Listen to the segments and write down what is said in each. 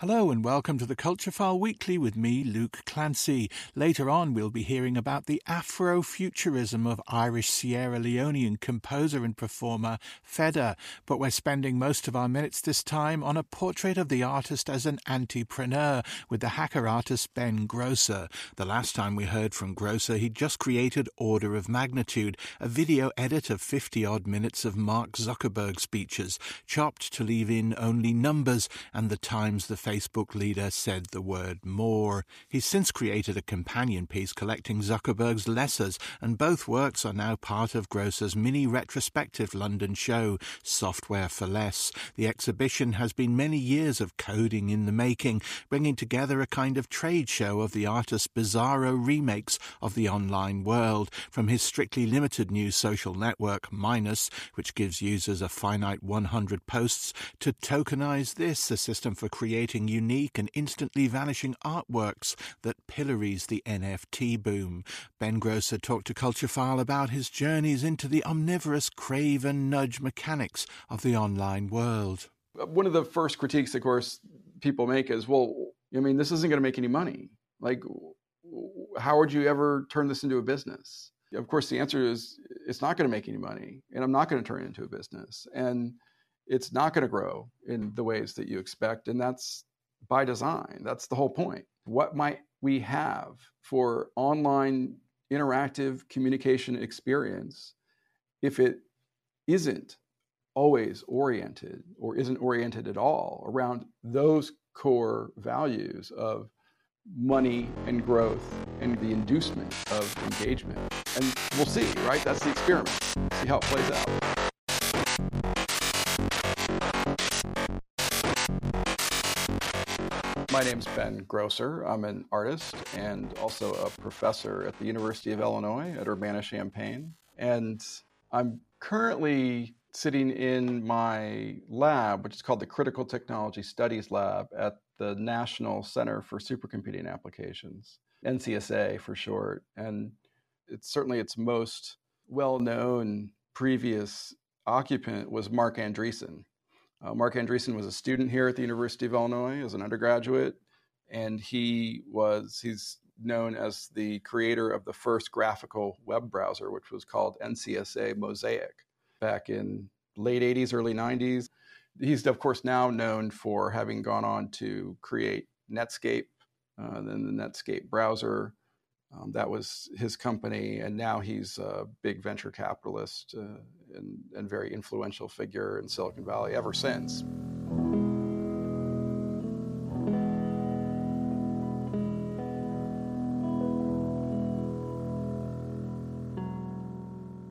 Hello and welcome to the Culture File Weekly with me, Luke Clancy. Later on, we'll be hearing about the Afrofuturism of Irish Sierra Leonean composer and performer Fehdah, but we're spending most of our minutes this time on a portrait of the artist as an entrepreneur with the hacker artist Ben Grosser. The last time we heard from Grosser, he'd just created Order of Magnitude, a video edit of 50 odd minutes of Mark Zuckerberg speeches, chopped to leave in only numbers and the times the Facebook leader said the word more. He's since created a companion piece collecting Zuckerberg's lessons, and both works are now part of Grosser's mini retrospective London show, Software for Less. The exhibition has been many years of coding in the making, bringing together a kind of trade show of the artist's bizarro remakes of the online world, from his strictly limited new social network, Minus, which gives users a finite 100 posts, to Tokenize This, a system for creating creating unique and instantly vanishing artworks that pillories the NFT boom. Ben Grosser talked to Culturefile about his journeys into the omnivorous crave and nudge mechanics of the online world. One of the first critiques, of course, people make is, well, I mean, this isn't going to make any money. Like, how would you ever turn this into a business? Of course, the answer is it's not going to make any money, and I'm not going to turn it into a business. And it's not going to grow in the ways that you expect. And that's by design. That's the whole point. What might we have for online interactive communication experience if it isn't always oriented or isn't oriented at all around those core values of money and growth and the inducement of engagement. And we'll see, right? That's the experiment. See how it plays out. My name's Ben Grosser. I'm an artist and also a professor at the University of Illinois at Urbana Champaign. And I'm currently sitting in my lab, which is called the Critical Technology Studies Lab at the National Center for Supercomputing Applications, NCSA for short. And it's certainly its most well known previous occupant was Marc Andreessen. Uh, Marc Andreessen was a student here at the University of Illinois as an undergraduate, and he was he's known as the creator of the first graphical web browser, which was called NCSA Mosaic back in late 80s, early 90s. He's of course now known for having gone on to create Netscape, uh, then the Netscape browser, um, that was his company, and now he's a big venture capitalist uh, and, and very influential figure in Silicon Valley ever since.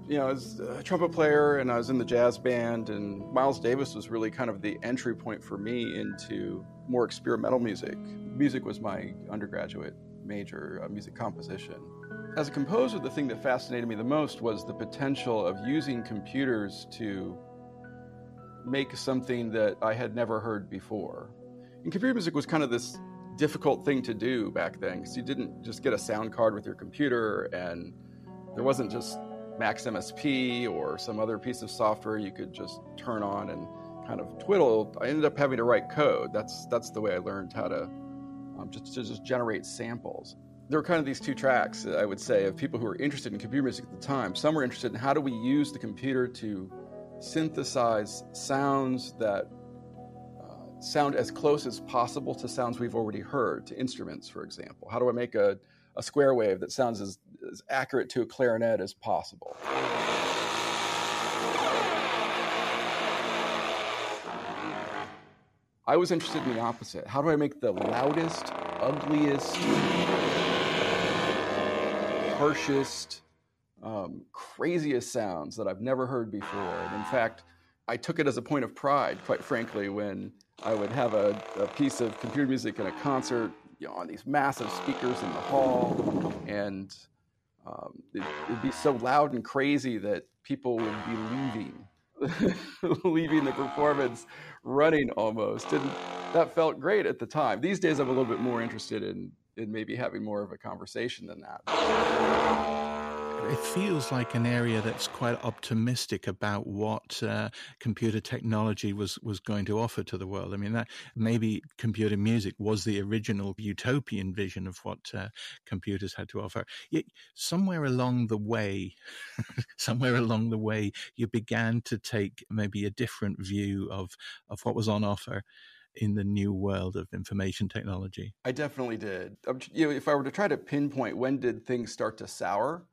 you know, I was a trumpet player and I was in the jazz band, and Miles Davis was really kind of the entry point for me into more experimental music. Music was my undergraduate major uh, music composition. As a composer, the thing that fascinated me the most was the potential of using computers to make something that I had never heard before. And computer music was kind of this difficult thing to do back then because you didn't just get a sound card with your computer and there wasn't just Max MSP or some other piece of software you could just turn on and kind of twiddle. I ended up having to write code. That's that's the way I learned how to um, just to just generate samples. There were kind of these two tracks, I would say, of people who were interested in computer music at the time. Some were interested in how do we use the computer to synthesize sounds that uh, sound as close as possible to sounds we've already heard, to instruments, for example. How do I make a, a square wave that sounds as, as accurate to a clarinet as possible? I was interested in the opposite. How do I make the loudest, ugliest, harshest, um, craziest sounds that I've never heard before? And in fact, I took it as a point of pride, quite frankly, when I would have a, a piece of computer music in a concert you know, on these massive speakers in the hall, and um, it, it'd be so loud and crazy that people would be leaving leaving the performance running almost. And that felt great at the time. These days, I'm a little bit more interested in, in maybe having more of a conversation than that. It feels like an area that's quite optimistic about what uh, computer technology was was going to offer to the world. I mean, that maybe computer music was the original utopian vision of what uh, computers had to offer. Yet somewhere along the way, somewhere along the way, you began to take maybe a different view of of what was on offer in the new world of information technology. I definitely did. You know, if I were to try to pinpoint when did things start to sour,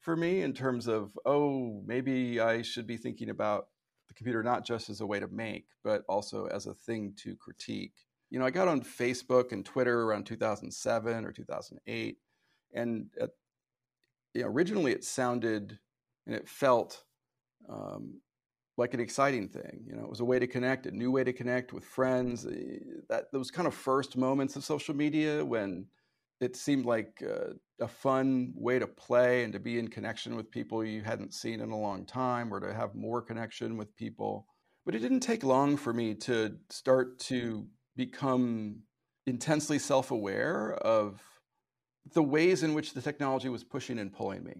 for me in terms of, oh, maybe I should be thinking about the computer not just as a way to make, but also as a thing to critique. You know, I got on Facebook and Twitter around 2007 or 2008, and you know, originally it sounded and it felt um, like an exciting thing. You know, it was a way to connect, a new way to connect with friends. Eh, that those kind of first moments of social media when it seemed like uh, a fun way to play and to be in connection with people you hadn't seen in a long time or to have more connection with people. But it didn't take long for me to start to become intensely self aware of the ways in which the technology was pushing and pulling me,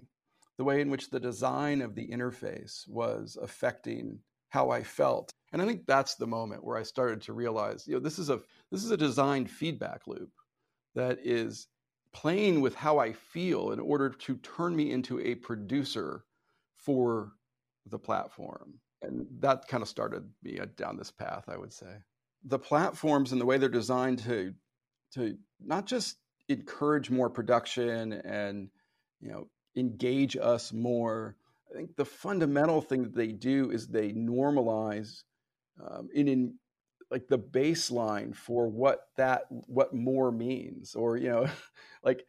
the way in which the design of the interface was affecting how I felt. And I think that's the moment where I started to realize, you know, this is a this is a designed feedback loop that is playing with how I feel in order to turn me into a producer for the platform. And that kind of started me down this path, I would say. The platforms and the way they're designed to to not just encourage more production and you know engage us more. I think the fundamental thing that they do is they normalize um, in, in like the baseline for what that what more means or you know like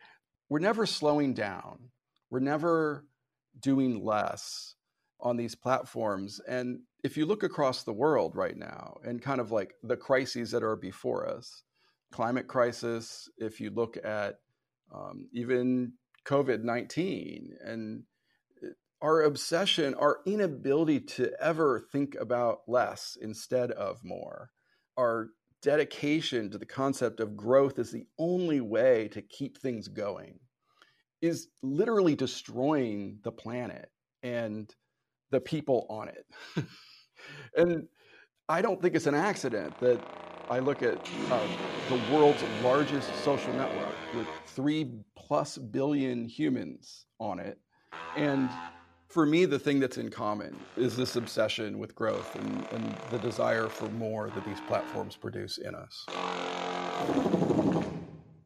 we're never slowing down. We're never doing less on these platforms. And if you look across the world right now and kind of like the crises that are before us climate crisis if you look at um, even covid-19 and uh, our obsession our inability to ever think about less instead of more our dedication to the concept of growth as the only way to keep things going is literally destroying the planet and the people on it. and I don't think it's an accident that I look at uh, the world's largest social network with three plus billion humans on it. And for me, the thing that's in common is this obsession with growth and, and the desire for more that these platforms produce in us.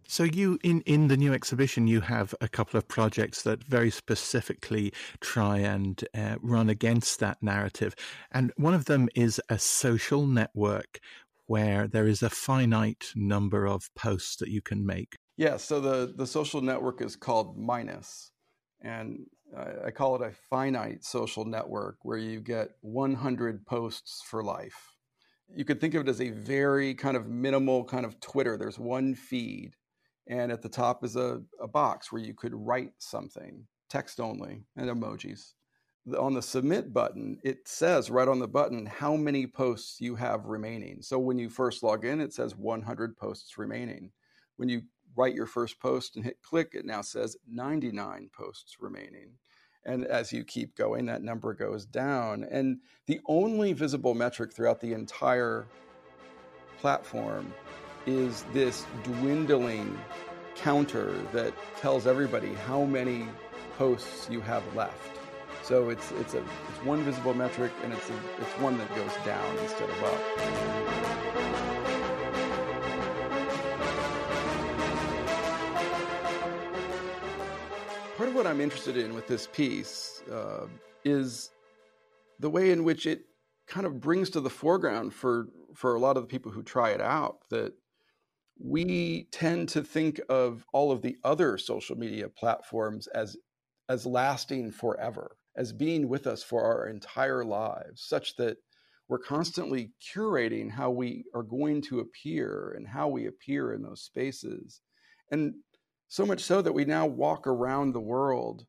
So you in in the new exhibition you have a couple of projects that very specifically try and uh, run against that narrative, and one of them is a social network where there is a finite number of posts that you can make. Yeah, so the the social network is called Minus, and I call it a finite social network where you get 100 posts for life. You could think of it as a very kind of minimal kind of Twitter. There's one feed, and at the top is a, a box where you could write something, text only, and emojis. On the submit button, it says right on the button how many posts you have remaining. So when you first log in, it says 100 posts remaining. When you write your first post and hit click, it now says 99 posts remaining. And as you keep going, that number goes down. And the only visible metric throughout the entire platform is this dwindling counter that tells everybody how many posts you have left. So it's it's a it's one visible metric and it's a, it's one that goes down instead of up. What I'm interested in with this piece uh, is the way in which it kind of brings to the foreground for for a lot of the people who try it out that we tend to think of all of the other social media platforms as as lasting forever as being with us for our entire lives such that we're constantly curating how we are going to appear and how we appear in those spaces. And so much so that we now walk around the world,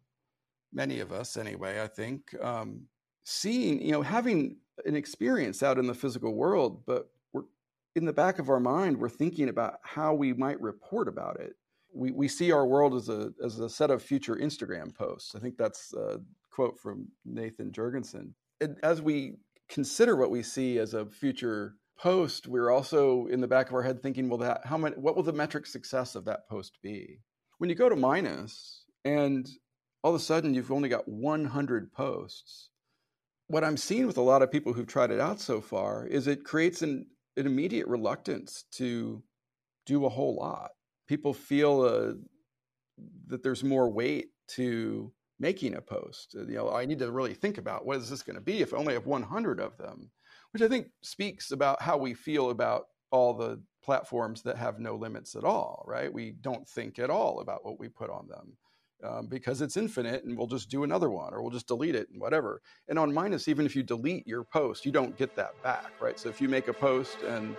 many of us anyway, I think, um, seeing, you know, having an experience out in the physical world, but we're in the back of our mind, we're thinking about how we might report about it. we, we see our world as a as a set of future Instagram posts. I think that's a quote from Nathan Jurgenson. And as we consider what we see as a future post, we're also in the back of our head thinking, well, that how many what will the metric success of that post be? When you go to minus and all of a sudden you've only got 100 posts. What I'm seeing with a lot of people who've tried it out so far is it creates an, an immediate reluctance to do a whole lot. People feel uh, that there's more weight to making a post. You know, I need to really think about what is this going to be if I only have 100 of them, which I think speaks about how we feel about all the platforms that have no limits at all, right? We don't think at all about what we put on them. Um, because it's infinite and we'll just do another one or we'll just delete it and whatever. And on Minus, even if you delete your post, you don't get that back, right? So if you make a post and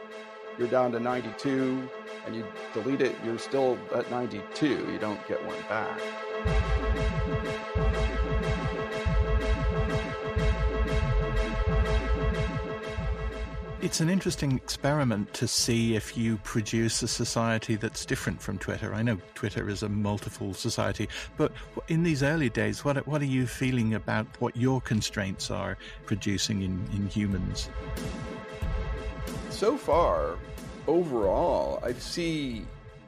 you're down to 92 and you delete it, you're still at 92. You don't get one back. It's an interesting experiment to see if you produce a society that's different from Twitter. I know Twitter is a multiple society, but in these early days, what, what are you feeling about what your constraints are producing in, in humans? so far, overall, I see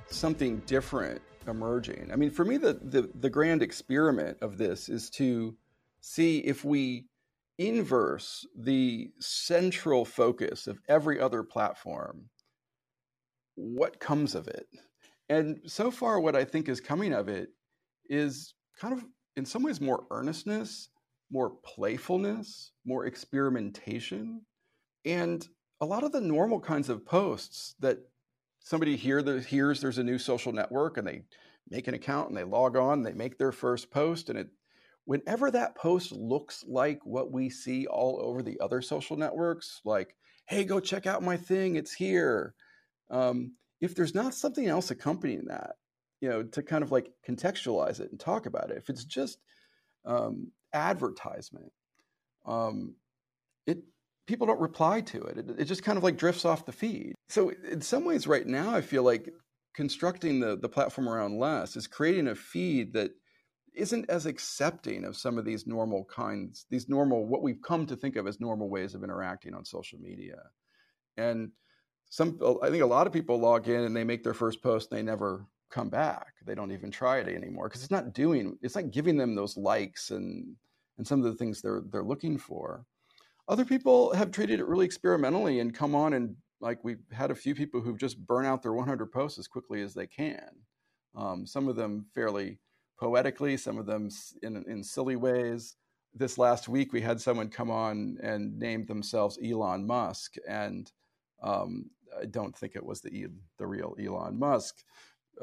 something different emerging. I mean, for me, the, the, the grand experiment of this is to see if we inverse the central focus of every other platform, what comes of it? And so far, what I think is coming of it is kind of, in some ways, more earnestness, more playfulness, more experimentation. And a lot of the normal kinds of posts that somebody hear the, hears there's a new social network and they make an account and they log on, they make their first post, and it whenever that post looks like what we see all over the other social networks, like, hey, go check out my thing, it's here. Um, if there's not something else accompanying that, you know, to kind of like contextualize it and talk about it, if it's just um, advertisement, um, it people don't reply to it. it. It just kind of like drifts off the feed. So in some ways, right now, I feel like constructing the the platform around less is creating a feed that isn't as accepting of some of these normal kinds, these normal what we've come to think of as normal ways of interacting on social media. And some I think a lot of people log in and they make their first post and they never come back. They don't even try it anymore because it's not doing it's not giving them those likes and and some of the things they're they're looking for. Other people have treated it really experimentally and come on and like we've had a few people who've just burn out their 100 posts as quickly as they can. Um, some of them fairly poetically, some of them in, in silly ways. This last week, we had someone come on and name themselves Elon Musk, and um, I don't think it was the the real Elon Musk,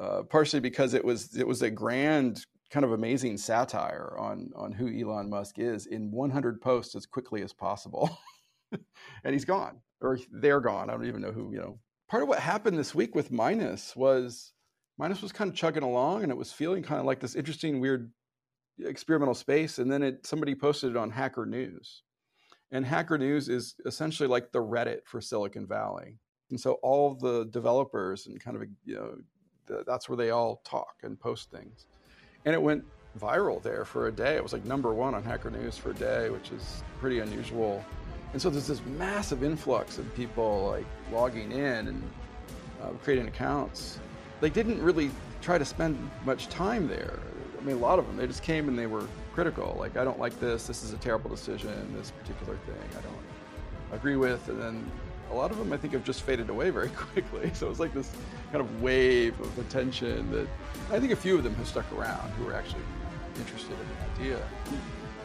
uh, partially because it was it was a grand kind of amazing satire on on who Elon Musk is in 100 posts as quickly as possible. and he's gone or they're gone. I don't even know who, you know. Part of what happened this week with Minus was Minus was kind of chugging along and it was feeling kind of like this interesting weird experimental space and then it somebody posted it on Hacker News. And Hacker News is essentially like the Reddit for Silicon Valley. And so all the developers and kind of you know that's where they all talk and post things and it went viral there for a day. It was like number one on Hacker News for a day, which is pretty unusual. And so there's this massive influx of people like logging in and uh, creating accounts. They didn't really try to spend much time there. I mean, a lot of them, they just came and they were critical. Like, I don't like this. This is a terrible decision. This particular thing I don't agree with. And then a lot of them I think have just faded away very quickly. So it's like this kind of wave of attention that I think a few of them have stuck around who are actually interested in the idea.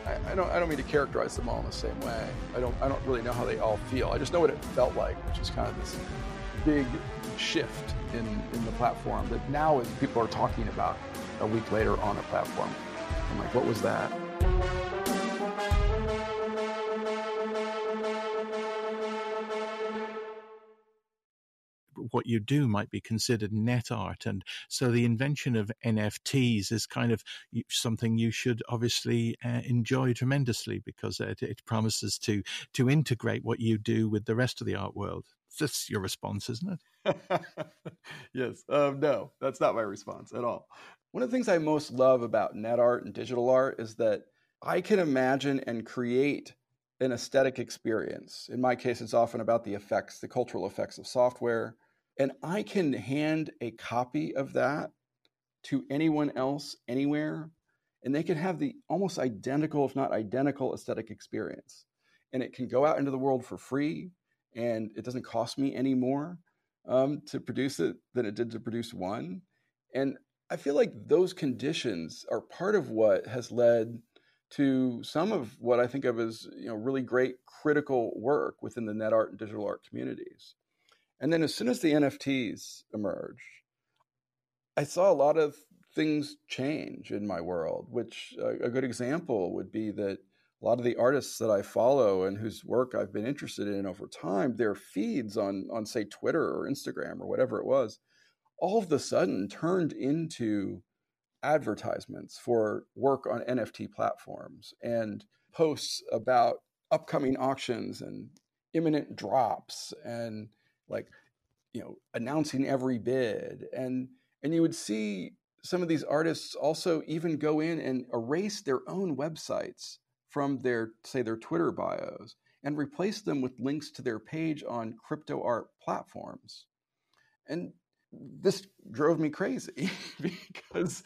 I, I, don't I don't mean to characterize them all in the same way. I don't I don't really know how they all feel. I just know what it felt like, which is kind of this big shift in, in the platform that now people are talking about a week later on a platform. I'm like, what was that? what you do might be considered net art. And so the invention of NFTs is kind of something you should obviously uh, enjoy tremendously because it, it promises to to integrate what you do with the rest of the art world. That's your response, isn't it? yes. Um, no, that's not my response at all. One of the things I most love about net art and digital art is that I can imagine and create an aesthetic experience. In my case, it's often about the effects, the cultural effects of software. And I can hand a copy of that to anyone else anywhere, and they can have the almost identical, if not identical, aesthetic experience. And it can go out into the world for free, and it doesn't cost me any more um, to produce it than it did to produce one. And I feel like those conditions are part of what has led to some of what I think of as you know really great critical work within the net art and digital art communities. And then as soon as the NFTs emerged, I saw a lot of things change in my world. Which uh, a good example would be that a lot of the artists that I follow and whose work I've been interested in over time, their feeds on on say Twitter or Instagram or whatever it was, all of a sudden turned into advertisements for work on NFT platforms and posts about upcoming auctions and imminent drops and like you know announcing every bid. And and you would see some of these artists also even go in and erase their own websites from their say their Twitter bios and replace them with links to their page on crypto art platforms. And this drove me crazy because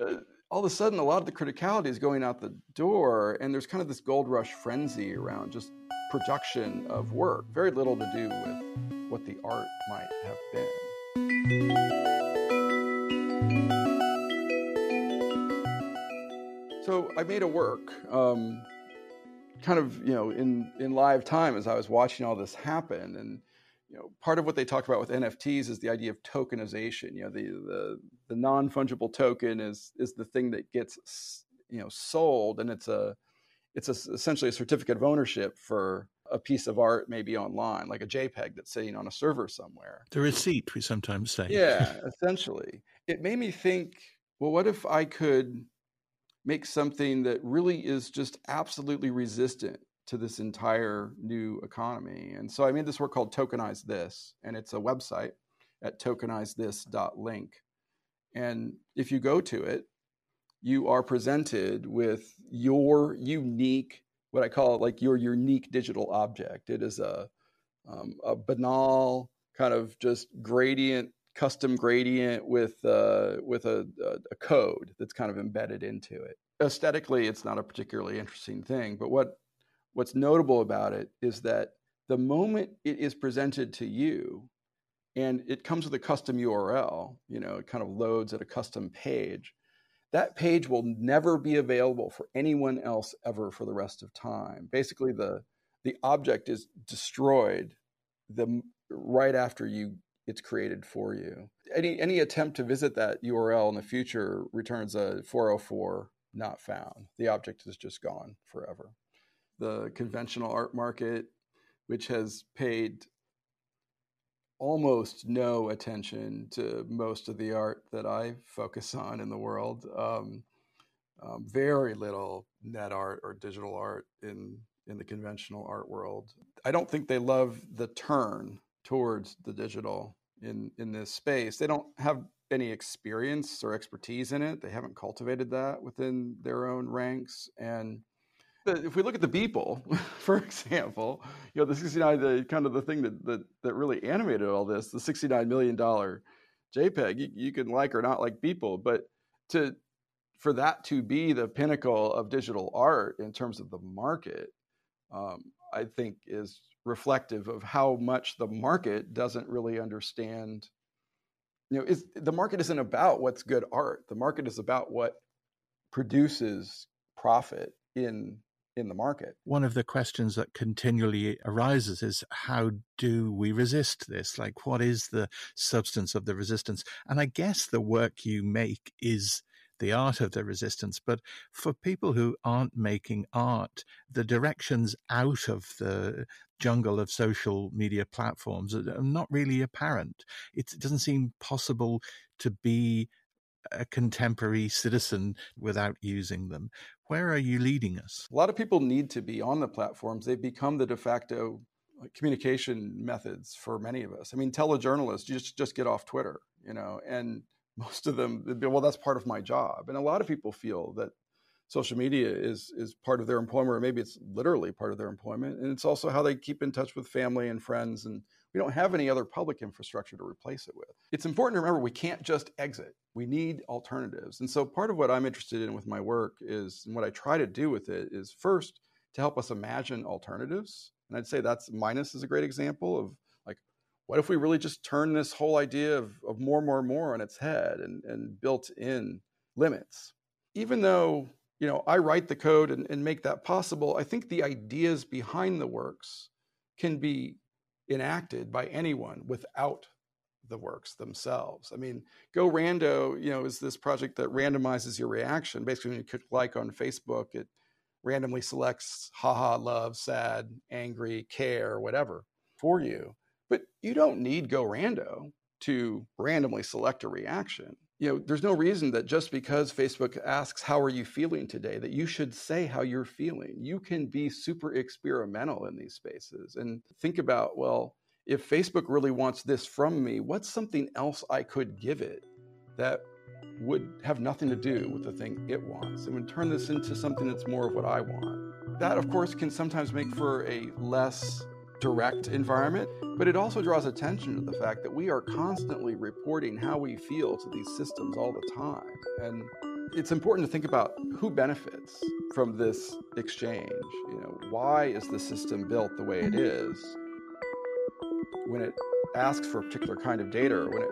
uh, all of a sudden a lot of the criticality is going out the door and there's kind of this gold rush frenzy around just production of work very little to do with what the art might have been so i made a work um, kind of you know in in live time as i was watching all this happen and you know, part of what they talk about with NFTs is the idea of tokenization. You know, the the, the non fungible token is is the thing that gets you know sold, and it's a it's a, essentially a certificate of ownership for a piece of art, maybe online, like a JPEG that's sitting on a server somewhere. The receipt, we sometimes say. Yeah, essentially, it made me think. Well, what if I could make something that really is just absolutely resistant to this entire new economy. And so I made this work called Tokenize This, and it's a website at tokenizethis.link. And if you go to it, you are presented with your unique, what I call it, like your unique digital object. It is a, um, a banal kind of just gradient, custom gradient with uh, with a, a code that's kind of embedded into it. Aesthetically, it's not a particularly interesting thing, but what what's notable about it is that the moment it is presented to you and it comes with a custom URL, you know, it kind of loads at a custom page, that page will never be available for anyone else ever for the rest of time. Basically, the the object is destroyed the right after you it's created for you. Any any attempt to visit that URL in the future returns a 404 not found. The object is just gone forever the conventional art market, which has paid almost no attention to most of the art that I focus on in the world. Um, um, very little net art or digital art in in the conventional art world. I don't think they love the turn towards the digital in in this space. They don't have any experience or expertise in it. They haven't cultivated that within their own ranks and if we look at the people, for example, you know, the 69, the kind of the thing that, that, that really animated all this, the $69 million JPEG, you, you can like or not like people, but to, for that to be the pinnacle of digital art in terms of the market, um, I think is reflective of how much the market doesn't really understand. You know, is the market isn't about what's good art. The market is about what produces profit in in the market. One of the questions that continually arises is how do we resist this? Like, what is the substance of the resistance? And I guess the work you make is the art of the resistance. But for people who aren't making art, the directions out of the jungle of social media platforms are not really apparent. It doesn't seem possible to be a contemporary citizen without using them. Where are you leading us? A lot of people need to be on the platforms. They've become the de facto communication methods for many of us. I mean, telejournalists just just get off Twitter, you know, and most of them, well, that's part of my job. And a lot of people feel that social media is is part of their employment, or maybe it's literally part of their employment, and it's also how they keep in touch with family and friends. And we don't have any other public infrastructure to replace it with. It's important to remember we can't just exit. We need alternatives. And so part of what I'm interested in with my work is, and what I try to do with it is first to help us imagine alternatives. And I'd say that's Minus is a great example of what if we really just turn this whole idea of, of more, more, more on its head and, and built in limits? Even though you know, I write the code and, and make that possible. I think the ideas behind the works can be enacted by anyone without the works themselves. I mean, Go Rando, you know, is this project that randomizes your reaction. Basically, when you click like on Facebook, it randomly selects haha, love, sad, angry, care, whatever for you. But you don't need Go Rando to randomly select a reaction. You know there's no reason that just because facebook asks how are you feeling today? that you should say how you're feeling. You can be super experimental in these spaces and think about well if facebook really wants this from me what's something else i could give it that would have nothing to do with the thing it wants? And would turn this into something that's more of what i want. That of course can sometimes make for a less direct environment, but it also draws attention to the fact that we are constantly reporting how we feel to these systems all the time. And it's important to think about who benefits from this exchange. You know, why is the system built the way it mm-hmm. is? When it asks for a particular kind of data or when it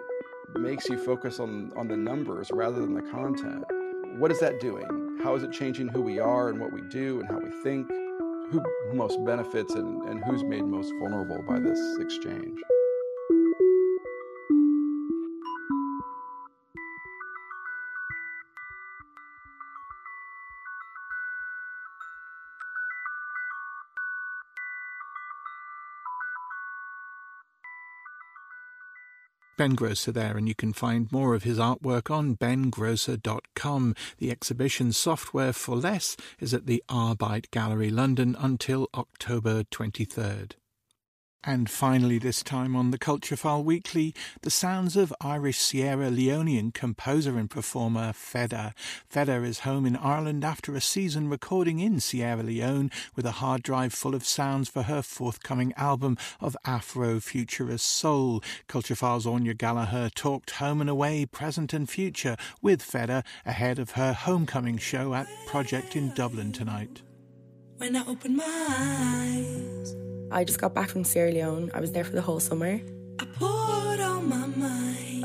makes you focus on, on the numbers rather than the content, what is that doing? How is it changing who we are and what we do and how we think? Who most benefits and, and who's made most vulnerable by this exchange. Ben Grosser there, and you can find more of his artwork on bengrosser.com. The exhibition Software for Less is at the arebyte Gallery, London, until October 23rd. And finally, this time on the Culture File Weekly, the sounds of Irish Sierra Leonean composer and performer Fehdah. Fehdah is home in Ireland after a season recording in Sierra Leone with a hard drive full of sounds for her forthcoming album of Afro-futurist soul. Culture File's Anya Gallagher talked home and away, present and future with Fehdah ahead of her homecoming show at Project in Dublin tonight. When I open my eyes I just got back from Sierra Leone. I was there for the whole summer.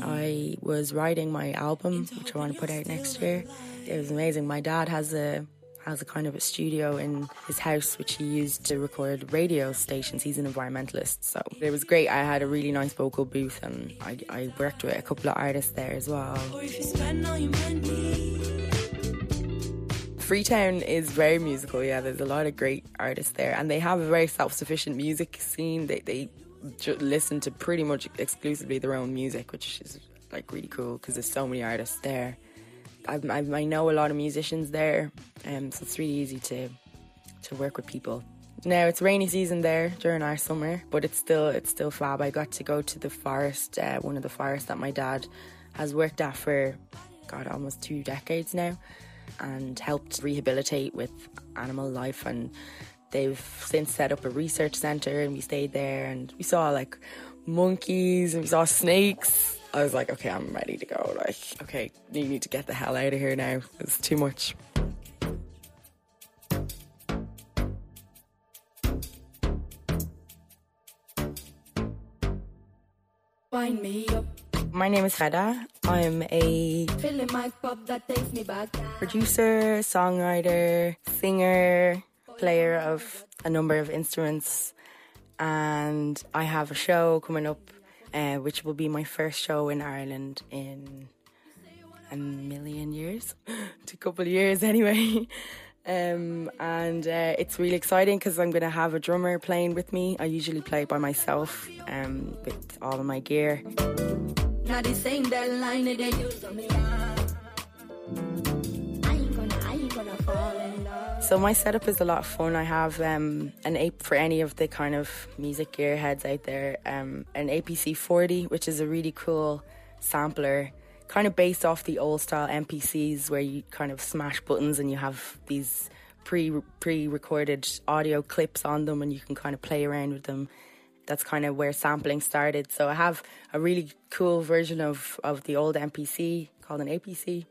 I, I was writing my album, which I want to put out next year. It was amazing. My dad has a has a kind of a studio in his house which he used to record radio stations. He's an environmentalist, so it was great. I had a really nice vocal booth, and I, I worked with a couple of artists there as well. Freetown is very musical. Yeah, there's a lot of great artists there, and they have a very self-sufficient music scene. They they listen to pretty much exclusively their own music, which is like really cool because there's so many artists there. I, I, I know a lot of musicians there, um, so it's really easy to to work with people. Now it's rainy season there during our summer, but it's still it's still fab. I got to go to the forest, uh, one of the forests that my dad has worked at for God almost two decades now and helped rehabilitate with animal life. And they've since set up a research centre and we stayed there and we saw like monkeys and we saw snakes. I was like okay i'm ready to go like okay you need to get the hell out of here now. It's too much. Find me up my name is Fehdah. I'm a producer, songwriter, singer, player of a number of instruments, and I have a show coming up, uh, which will be my first show in Ireland in a million years, a couple of years anyway. Um, and uh, it's really exciting because I'm going to have a drummer playing with me. I usually play by myself um, with all of my gear. Line that they use on me. So my setup is a lot of fun. I have um, an ape for any of the kind of music gear heads out there. Um, an APC 40, which is a really cool sampler, kind of based off the old style MPCs where you kind of smash buttons and you have these pre pre recorded audio clips on them and you can kind of play around with them. That's kind of where sampling started. So I have a really cool version of, of the old MPC called an APC,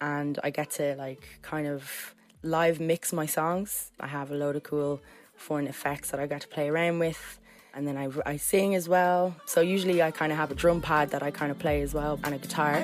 and I get to like kind of live mix my songs. I have a load of cool foreign effects that I get to play around with. And then I, I sing as well. So usually I kind of have a drum pad that I kind of play as well and a guitar.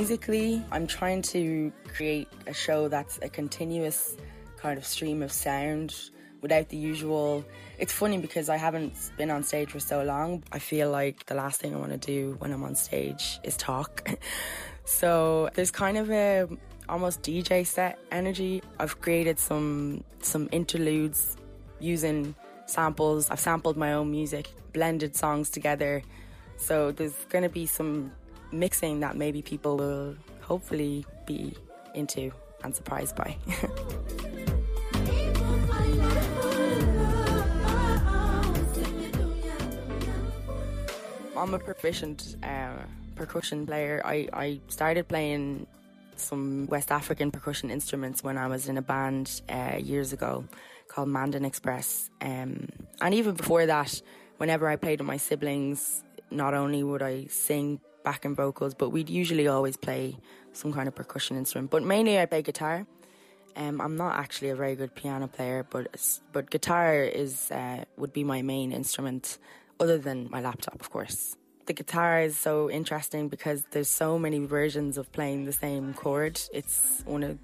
Musically, I'm trying to create a show that's a continuous kind of stream of sound without the usual. It's funny because I haven't been on stage for so long. I feel like the last thing I want to do when I'm on stage is talk. so there's kind of a almost DJ set energy. I've created some some interludes using samples. I've sampled my own music, blended songs together. So there's going to be some mixing that maybe people will hopefully be into and surprised by. I'm a proficient uh, percussion player. I, I started playing some West African percussion instruments when I was in a band uh, years ago called Mandan Express. Um, and even before that, whenever I played with my siblings, not only would I sing backing vocals, but we'd usually always play some kind of percussion instrument. But mainly I play guitar. Um, I'm not actually a very good piano player, but but guitar is uh, would be my main instrument other than my laptop, of course. The guitar is so interesting because there's so many versions of playing the same chord. It's one of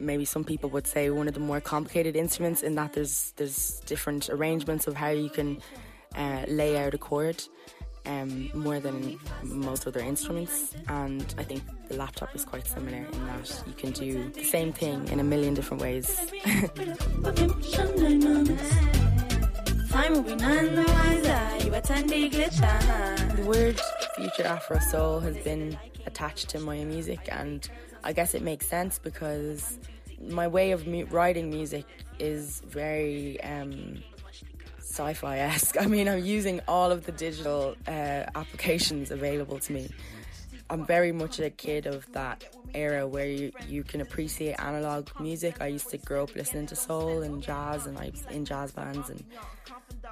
maybe some people would say one of the more complicated instruments in that there's there's different arrangements of how you can uh, lay out a chord um, more than most other instruments and I think the laptop is quite similar in that you can do the same thing in a million different ways. the word future Afro Soul has been attached to my music, and I guess it makes sense because my way of writing music is very um, sci-fi esque. I mean, I'm using all of the digital uh, applications available to me. I'm very much a kid of that era where you, you can appreciate analog music. I used to grow up listening to soul and jazz, and I was in jazz bands and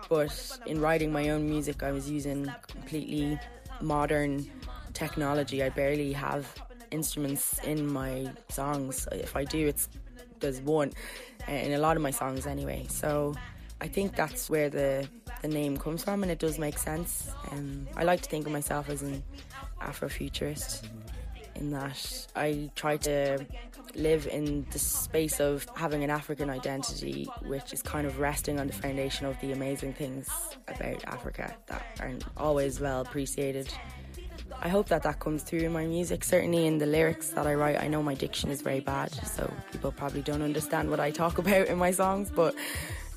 but in writing my own music, I was using completely modern technology. I barely have instruments in my songs. If I do, it's there's one in a lot of my songs anyway. So I think that's where the the name comes from, and it does make sense. Um, I like to think of myself as an Afrofuturist in that I try to live in the space of having an African identity, which is kind of resting on the foundation of the amazing things about Africa that aren't always well appreciated. I hope that that comes through in my music. Certainly in the lyrics that I write, I know my diction is very bad, so people probably don't understand what I talk about in my songs, but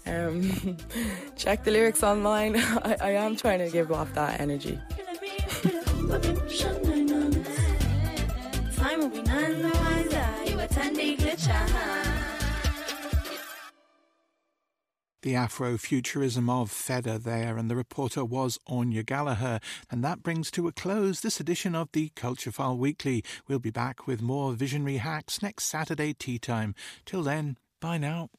um, check the lyrics online. I, I am trying to give off that energy. The Afrofuturism of Fehdah there, and the reporter was Anya Gallagher. And that brings to a close this edition of the Culture File Weekly. We'll be back with more visionary hacks next Saturday tea time. Till then, bye now.